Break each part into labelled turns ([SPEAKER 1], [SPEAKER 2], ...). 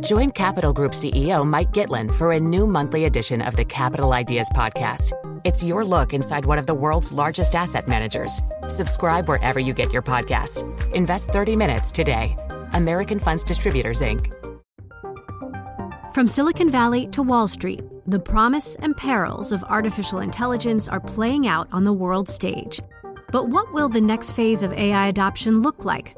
[SPEAKER 1] Join Capital Group CEO Mike Gitlin for a new monthly edition of the Capital Ideas Podcast. It's your look inside one of the world's largest asset managers. Subscribe wherever you get your podcasts. Invest 30 minutes today. American Funds Distributors, Inc.
[SPEAKER 2] From Silicon Valley to Wall Street, the promise and perils of artificial intelligence are playing out on the world stage. But what will the next phase of AI adoption look like?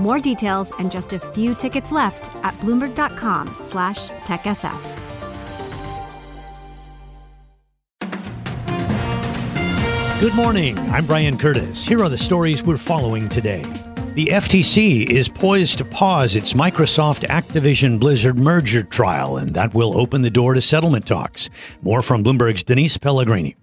[SPEAKER 2] More details and just a few tickets left at bloomberg.com slash techsf.
[SPEAKER 3] Good morning. I'm Brian Curtis. Here are the stories we're following today. The FTC is poised to pause its Microsoft Activision Blizzard merger trial, and that will open the door to settlement talks. More from Bloomberg's Denise Pellegrini.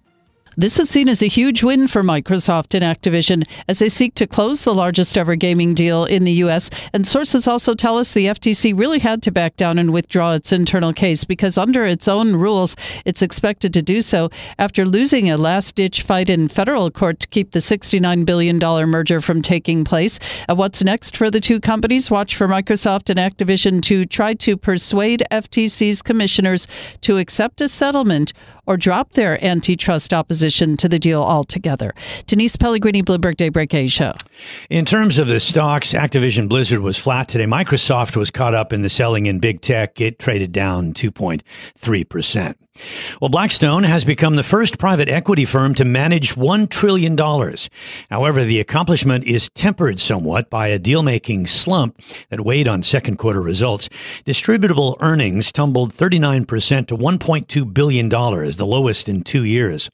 [SPEAKER 4] This is seen as a huge win for Microsoft and Activision as they seek to close the largest ever gaming deal in the U.S. And sources also tell us the FTC really had to back down and withdraw its internal case because, under its own rules, it's expected to do so after losing a last ditch fight in federal court to keep the $69 billion merger from taking place. Uh, what's next for the two companies? Watch for Microsoft and Activision to try to persuade FTC's commissioners to accept a settlement or drop their antitrust opposition to the deal altogether. Denise Pellegrini, Bloomberg Daybreak Asia.
[SPEAKER 3] In terms of the stocks, Activision Blizzard was flat today. Microsoft was caught up in the selling in big tech. It traded down 2.3%. Well, Blackstone has become the first private equity firm to manage $1 trillion. However, the accomplishment is tempered somewhat by a deal making slump that weighed on second quarter results. Distributable earnings tumbled 39% to $1.2 billion, the lowest in two years.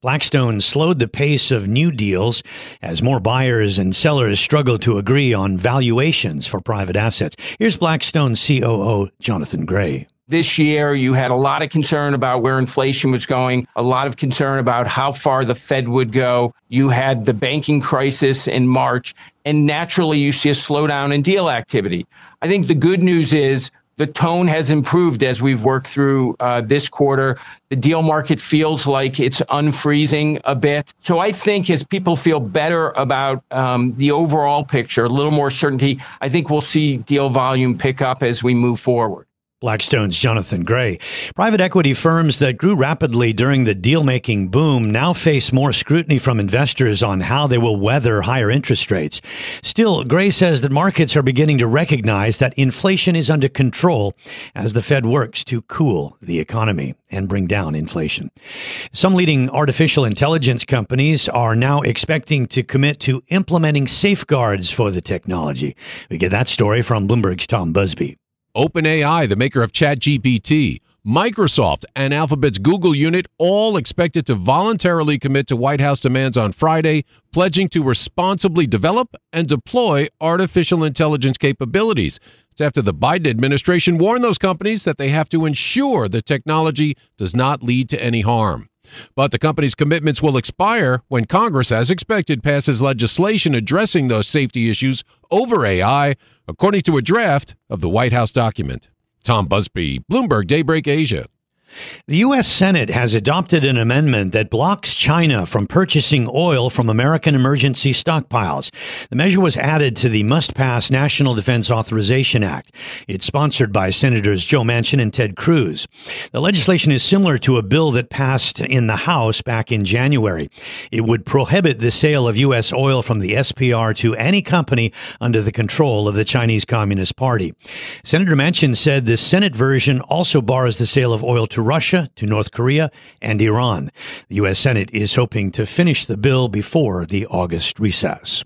[SPEAKER 3] Blackstone slowed the pace of new deals as more buyers and sellers struggled to agree on valuations for private assets. Here's Blackstone COO Jonathan Gray.
[SPEAKER 5] This year, you had a lot of concern about where inflation was going, a lot of concern about how far the Fed would go. You had the banking crisis in March, and naturally, you see a slowdown in deal activity. I think the good news is the tone has improved as we've worked through uh, this quarter. The deal market feels like it's unfreezing a bit. So I think as people feel better about um, the overall picture, a little more certainty, I think we'll see deal volume pick up as we move forward.
[SPEAKER 3] Blackstone's Jonathan Gray. Private equity firms that grew rapidly during the deal making boom now face more scrutiny from investors on how they will weather higher interest rates. Still, Gray says that markets are beginning to recognize that inflation is under control as the Fed works to cool the economy and bring down inflation. Some leading artificial intelligence companies are now expecting to commit to implementing safeguards for the technology. We get that story from Bloomberg's Tom Busby.
[SPEAKER 6] OpenAI, the maker of ChatGPT, Microsoft, and Alphabet's Google unit all expected to voluntarily commit to White House demands on Friday, pledging to responsibly develop and deploy artificial intelligence capabilities. It's after the Biden administration warned those companies that they have to ensure the technology does not lead to any harm. But the company's commitments will expire when Congress, as expected, passes legislation addressing those safety issues over AI, according to a draft of the White House document. Tom Busby, Bloomberg Daybreak Asia.
[SPEAKER 3] The U.S. Senate has adopted an amendment that blocks China from purchasing oil from American emergency stockpiles. The measure was added to the must pass National Defense Authorization Act. It's sponsored by Senators Joe Manchin and Ted Cruz. The legislation is similar to a bill that passed in the House back in January. It would prohibit the sale of U.S. oil from the SPR to any company under the control of the Chinese Communist Party. Senator Manchin said the Senate version also bars the sale of oil to Russia, to North Korea, and Iran. The U.S. Senate is hoping to finish the bill before the August recess.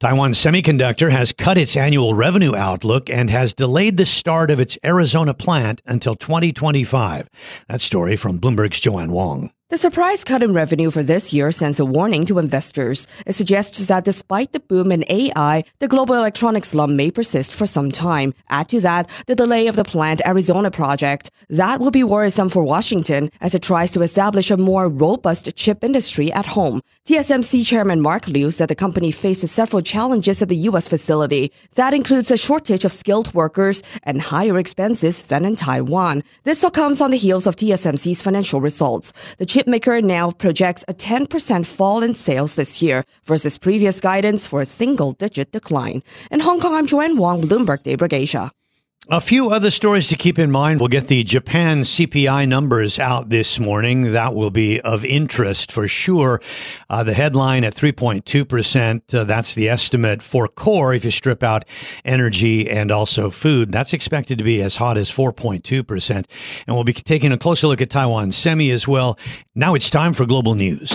[SPEAKER 3] Taiwan Semiconductor has cut its annual revenue outlook and has delayed the start of its Arizona plant until 2025. That story from Bloomberg's Joanne Wong.
[SPEAKER 7] The surprise cut in revenue for this year sends a warning to investors. It suggests that despite the boom in AI, the global electronics slump may persist for some time. Add to that the delay of the planned Arizona project. That will be worrisome for Washington as it tries to establish a more robust chip industry at home. TSMC chairman Mark Liu said the company faces several challenges at the U.S. facility. That includes a shortage of skilled workers and higher expenses than in Taiwan. This all comes on the heels of TSMC's financial results. The chip chipmaker now projects a 10% fall in sales this year versus previous guidance for a single digit decline. In Hong Kong, I'm Joanne Wong, Bloomberg Daybreak Asia.
[SPEAKER 3] A few other stories to keep in mind. We'll get the Japan CPI numbers out this morning. That will be of interest for sure. Uh, the headline at 3.2%. Uh, that's the estimate for core if you strip out energy and also food. That's expected to be as hot as 4.2%. And we'll be taking a closer look at Taiwan semi as well. Now it's time for global news.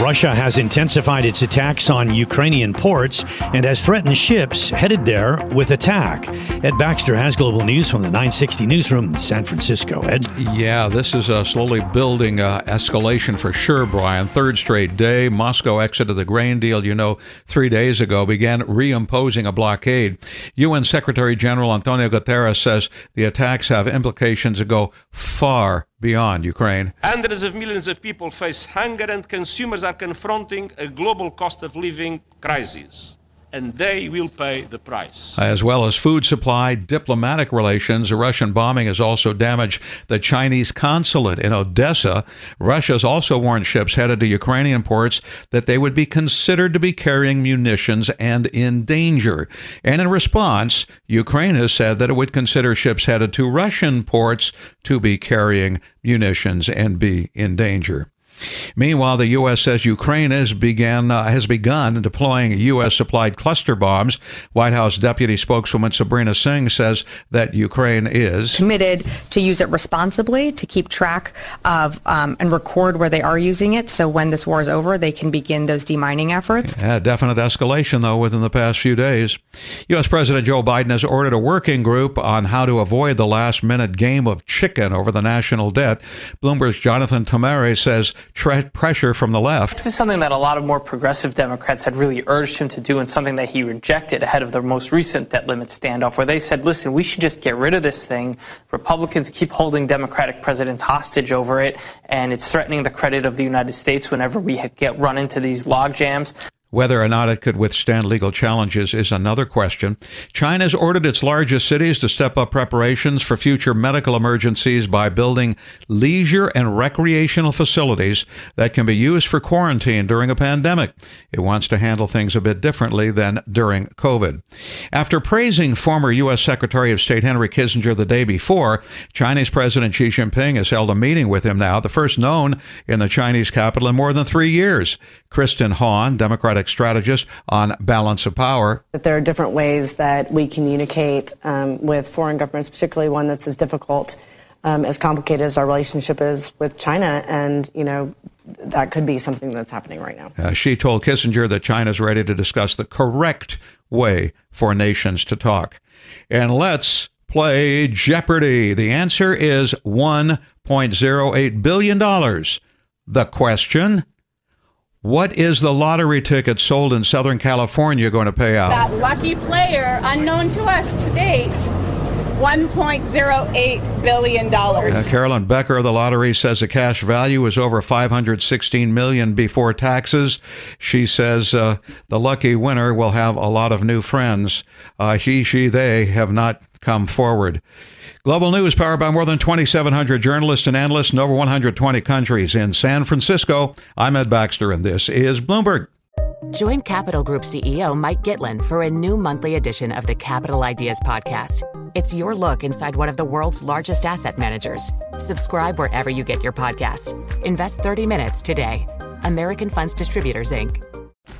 [SPEAKER 3] Russia has intensified its attacks on Ukrainian ports and has threatened ships headed there with attack. Ed Baxter has global news from the 960 newsroom in San Francisco. Ed?
[SPEAKER 8] Yeah, this is a slowly building uh, escalation for sure, Brian. Third straight day, Moscow exited the grain deal, you know, three days ago, began reimposing a blockade. UN Secretary General Antonio Guterres says the attacks have implications that go far beyond Ukraine.
[SPEAKER 9] Hundreds of millions of people face hunger, and consumers are confronting a global cost of living crisis and they will pay the price.
[SPEAKER 8] As well as food supply, diplomatic relations, a Russian bombing has also damaged the Chinese consulate in Odessa. Russia has also warned ships headed to Ukrainian ports that they would be considered to be carrying munitions and in danger. And in response, Ukraine has said that it would consider ships headed to Russian ports to be carrying munitions and be in danger. Meanwhile, the U.S. says Ukraine has began uh, has begun deploying U.S. supplied cluster bombs. White House Deputy Spokeswoman Sabrina Singh says that Ukraine is
[SPEAKER 10] committed to use it responsibly, to keep track of um, and record where they are using it, so when this war is over, they can begin those demining efforts.
[SPEAKER 8] Yeah, definite escalation though within the past few days. U.S. President Joe Biden has ordered a working group on how to avoid the last minute game of chicken over the national debt. Bloomberg's Jonathan Tamari says tre- pressure from the left.
[SPEAKER 11] This is something that a lot of more progressive Democrats had really urged him to do and something that he rejected ahead of the most recent debt limit standoff, where they said, listen, we should just get rid of this thing. Republicans keep holding Democratic presidents hostage over it, and it's threatening the credit of the United States whenever we get run into these log jams.
[SPEAKER 8] Whether or not it could withstand legal challenges is another question. China has ordered its largest cities to step up preparations for future medical emergencies by building leisure and recreational facilities that can be used for quarantine during a pandemic. It wants to handle things a bit differently than during COVID. After praising former U.S. Secretary of State Henry Kissinger the day before, Chinese President Xi Jinping has held a meeting with him now, the first known in the Chinese capital in more than three years. Kristen Hawn, Democratic strategist on balance of power.
[SPEAKER 12] That there are different ways that we communicate um, with foreign governments, particularly one that's as difficult, um, as complicated as our relationship is with China. And, you know, that could be something that's happening right now.
[SPEAKER 8] Uh, Xi told Kissinger that China is ready to discuss the correct way for nations to talk. And let's play Jeopardy. The answer is $1.08 billion. The question what is the lottery ticket sold in Southern California going to pay out?
[SPEAKER 13] That lucky player, unknown to us to date, $1.08 billion. Uh,
[SPEAKER 8] Carolyn Becker of the lottery says the cash value is over 516 million before taxes. She says uh, the lucky winner will have a lot of new friends. Uh, he, she, they have not come forward. Global News powered by more than 2,700 journalists and analysts in over 120 countries. In San Francisco, I'm Ed Baxter, and this is Bloomberg.
[SPEAKER 1] Join Capital Group CEO Mike Gitlin for a new monthly edition of the Capital Ideas Podcast. It's your look inside one of the world's largest asset managers. Subscribe wherever you get your podcast. Invest 30 minutes today. American Funds Distributors, Inc.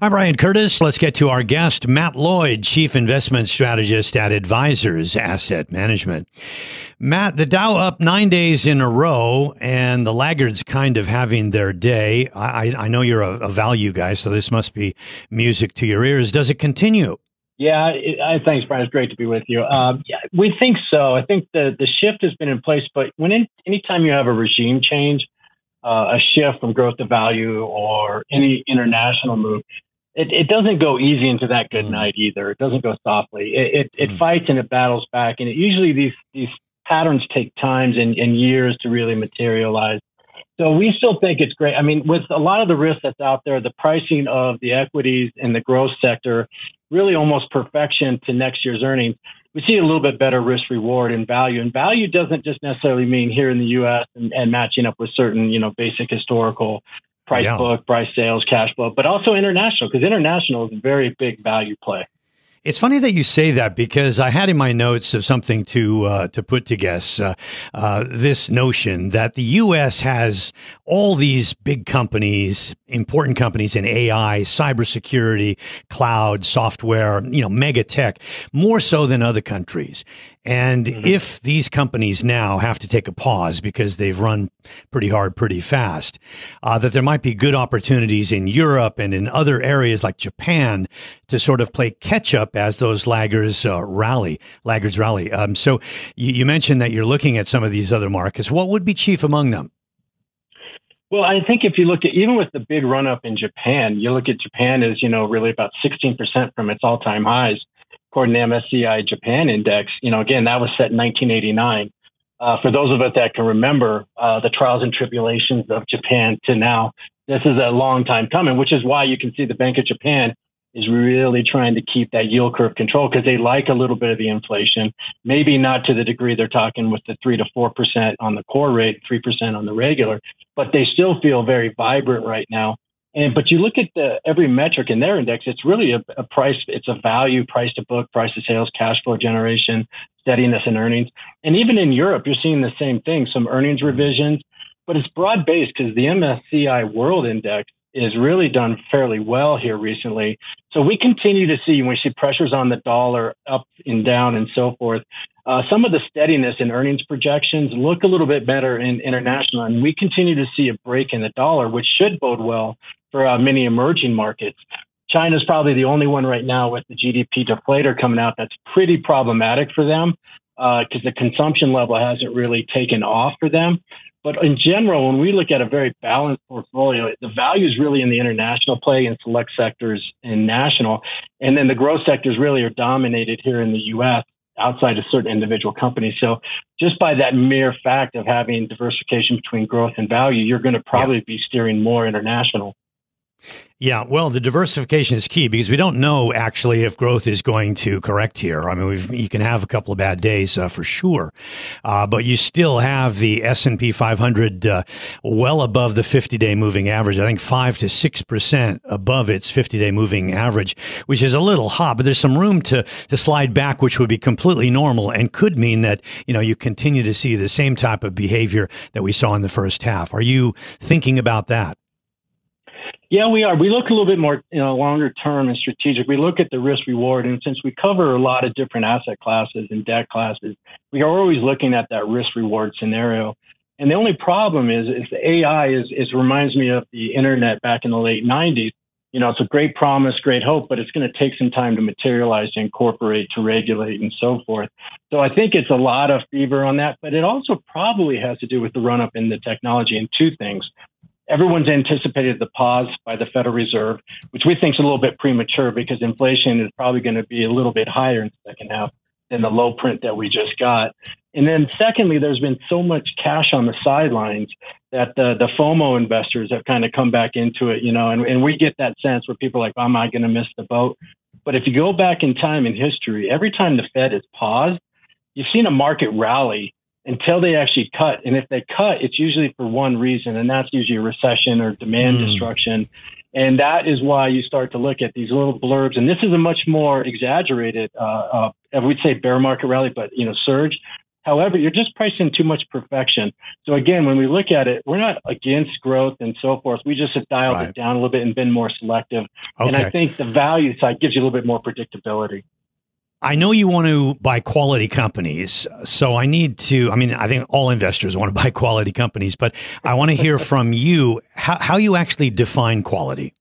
[SPEAKER 3] I'm Brian Curtis. Let's get to our guest, Matt Lloyd, Chief Investment Strategist at Advisors Asset Management. Matt, the Dow up nine days in a row, and the laggards kind of having their day. I, I know you're a, a value guy, so this must be music to your ears. Does it continue?
[SPEAKER 14] Yeah, it, I, thanks, Brian. It's great to be with you. Um, yeah, we think so. I think the the shift has been in place, but when in, anytime you have a regime change, uh, a shift from growth to value or any international move, it, it doesn't go easy into that good mm. night either. It doesn't go softly. It, it, it mm. fights and it battles back. And it, usually these, these patterns take times and, and years to really materialize. So we still think it's great. I mean, with a lot of the risk that's out there, the pricing of the equities in the growth sector, really almost perfection to next year's earnings we see a little bit better risk reward and value. And value doesn't just necessarily mean here in the U.S. and, and matching up with certain, you know, basic historical price yeah. book, price sales, cash flow, but also international because international is a very big value play.
[SPEAKER 3] It's funny that you say that because I had in my notes of something to uh, to put to guess uh, uh, this notion that the U.S. has all these big companies, important companies in AI, cybersecurity, cloud, software, you know, mega tech, more so than other countries. And mm-hmm. if these companies now have to take a pause because they've run pretty hard, pretty fast, uh, that there might be good opportunities in Europe and in other areas like Japan to sort of play catch up as those laggers uh, rally, laggards rally. Um, so you, you mentioned that you're looking at some of these other markets. What would be chief among them?
[SPEAKER 14] Well, I think if you look at even with the big run up in Japan, you look at Japan as, you know, really about 16% from its all time highs according to MSCI Japan Index. You know, again, that was set in 1989. Uh, for those of us that can remember uh, the trials and tribulations of Japan to now, this is a long time coming, which is why you can see the Bank of Japan is really trying to keep that yield curve control because they like a little bit of the inflation, maybe not to the degree they're talking with the three to four percent on the core rate, three percent on the regular, but they still feel very vibrant right now and but you look at the every metric in their index, it's really a, a, price, it's a value, price to book, price to sales, cash flow generation, steadiness in earnings. And even in Europe, you're seeing the same thing, some earnings revisions, but it's broad based because the MSCI World Index is really done fairly well here recently. So we continue to see when we see pressures on the dollar up and down and so forth. Uh, some of the steadiness in earnings projections look a little bit better in international, and we continue to see a break in the dollar, which should bode well for uh, many emerging markets. China's probably the only one right now with the GDP deflator coming out that's pretty problematic for them because uh, the consumption level hasn't really taken off for them. But in general, when we look at a very balanced portfolio, the value is really in the international play in select sectors and national. And then the growth sectors really are dominated here in the US outside of certain individual companies. So just by that mere fact of having diversification between growth and value, you're going to probably yeah. be steering more international.
[SPEAKER 3] Yeah, well, the diversification is key because we don't know actually if growth is going to correct here. I mean, you can have a couple of bad days uh, for sure, uh, but you still have the S and P 500 uh, well above the 50-day moving average. I think five to six percent above its 50-day moving average, which is a little hot. But there's some room to to slide back, which would be completely normal and could mean that you know you continue to see the same type of behavior that we saw in the first half. Are you thinking about that?
[SPEAKER 14] Yeah, we are. We look a little bit more, you know, longer term and strategic. We look at the risk reward, and since we cover a lot of different asset classes and debt classes, we are always looking at that risk reward scenario. And the only problem is, is the AI is, is reminds me of the internet back in the late '90s. You know, it's a great promise, great hope, but it's going to take some time to materialize, to incorporate, to regulate, and so forth. So I think it's a lot of fever on that, but it also probably has to do with the run up in the technology and two things everyone's anticipated the pause by the Federal Reserve, which we think is a little bit premature because inflation is probably going to be a little bit higher in the second half than the low print that we just got. And then secondly, there's been so much cash on the sidelines that the, the FOMO investors have kind of come back into it, you know, and, and we get that sense where people are like, am I going to miss the boat? But if you go back in time in history, every time the Fed has paused, you've seen a market rally until they actually cut. And if they cut, it's usually for one reason, and that's usually a recession or demand mm. destruction. And that is why you start to look at these little blurbs. And this is a much more exaggerated, uh, uh, I would say bear market rally, but you know, surge. However, you're just pricing too much perfection. So again, when we look at it, we're not against growth and so forth. We just have dialed right. it down a little bit and been more selective. Okay. And I think the value side gives you a little bit more predictability.
[SPEAKER 3] I know you want to buy quality companies, so I need to. I mean, I think all investors want to buy quality companies, but I want to hear from you how, how you actually define quality.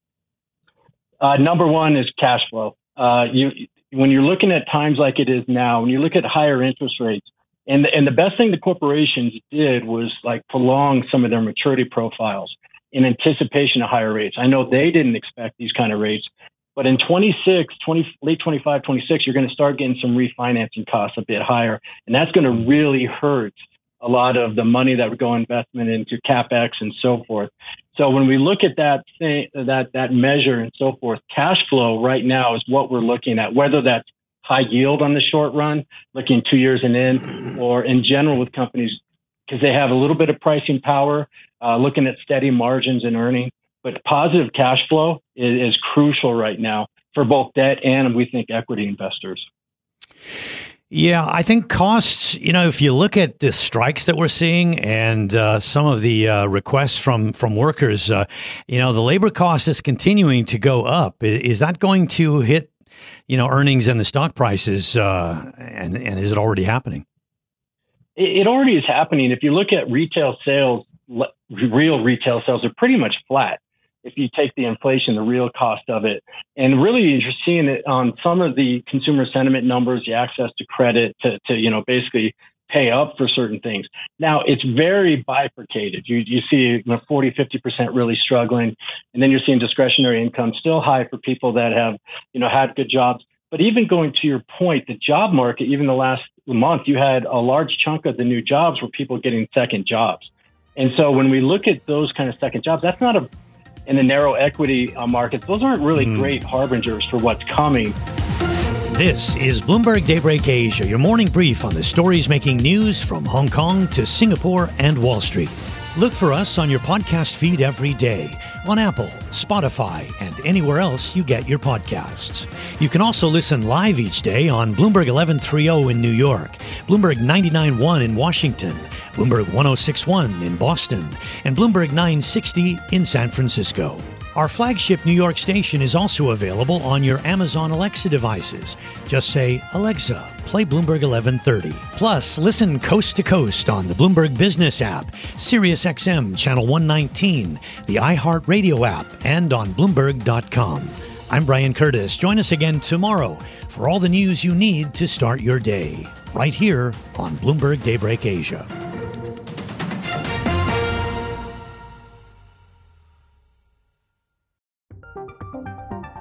[SPEAKER 14] Uh, number one is cash flow. Uh, you, when you're looking at times like it is now, when you look at higher interest rates, and the, and the best thing the corporations did was like prolong some of their maturity profiles in anticipation of higher rates. I know they didn't expect these kind of rates, but in 26, 20, late 25, 26, you're going to start getting some refinancing costs a bit higher. And that's going to really hurt a lot of the money that would go investment into capex and so forth. So when we look at that thing, that that measure and so forth, cash flow right now is what we're looking at. Whether that's high yield on the short run, looking two years and in, or in general with companies because they have a little bit of pricing power, uh, looking at steady margins and earning. But positive cash flow is, is crucial right now for both debt and we think equity investors.
[SPEAKER 3] Yeah, I think costs, you know, if you look at the strikes that we're seeing and uh, some of the uh, requests from, from workers, uh, you know, the labor cost is continuing to go up. Is that going to hit, you know, earnings and the stock prices? Uh, and, and is it already happening?
[SPEAKER 14] It already is happening. If you look at retail sales, real retail sales are pretty much flat if you take the inflation, the real cost of it. And really, you're seeing it on some of the consumer sentiment numbers, the access to credit to, to you know, basically pay up for certain things. Now, it's very bifurcated. You, you see you know, 40, 50% really struggling. And then you're seeing discretionary income still high for people that have, you know, had good jobs. But even going to your point, the job market, even the last month, you had a large chunk of the new jobs were people getting second jobs. And so when we look at those kind of second jobs, that's not a in the narrow equity uh, markets, those aren't really mm. great harbingers for what's coming.
[SPEAKER 3] This is Bloomberg Daybreak Asia, your morning brief on the stories making news from Hong Kong to Singapore and Wall Street. Look for us on your podcast feed every day on Apple, Spotify, and anywhere else you get your podcasts. You can also listen live each day on Bloomberg 1130 in New York, Bloomberg 99.1 in Washington, Bloomberg 1061 in Boston, and Bloomberg 960 in San Francisco. Our flagship New York station is also available on your Amazon Alexa devices. Just say, Alexa, play Bloomberg 1130. Plus, listen coast to coast on the Bloomberg Business app, SiriusXM Channel 119, the iHeartRadio app, and on Bloomberg.com. I'm Brian Curtis. Join us again tomorrow for all the news you need to start your day, right here on Bloomberg Daybreak Asia.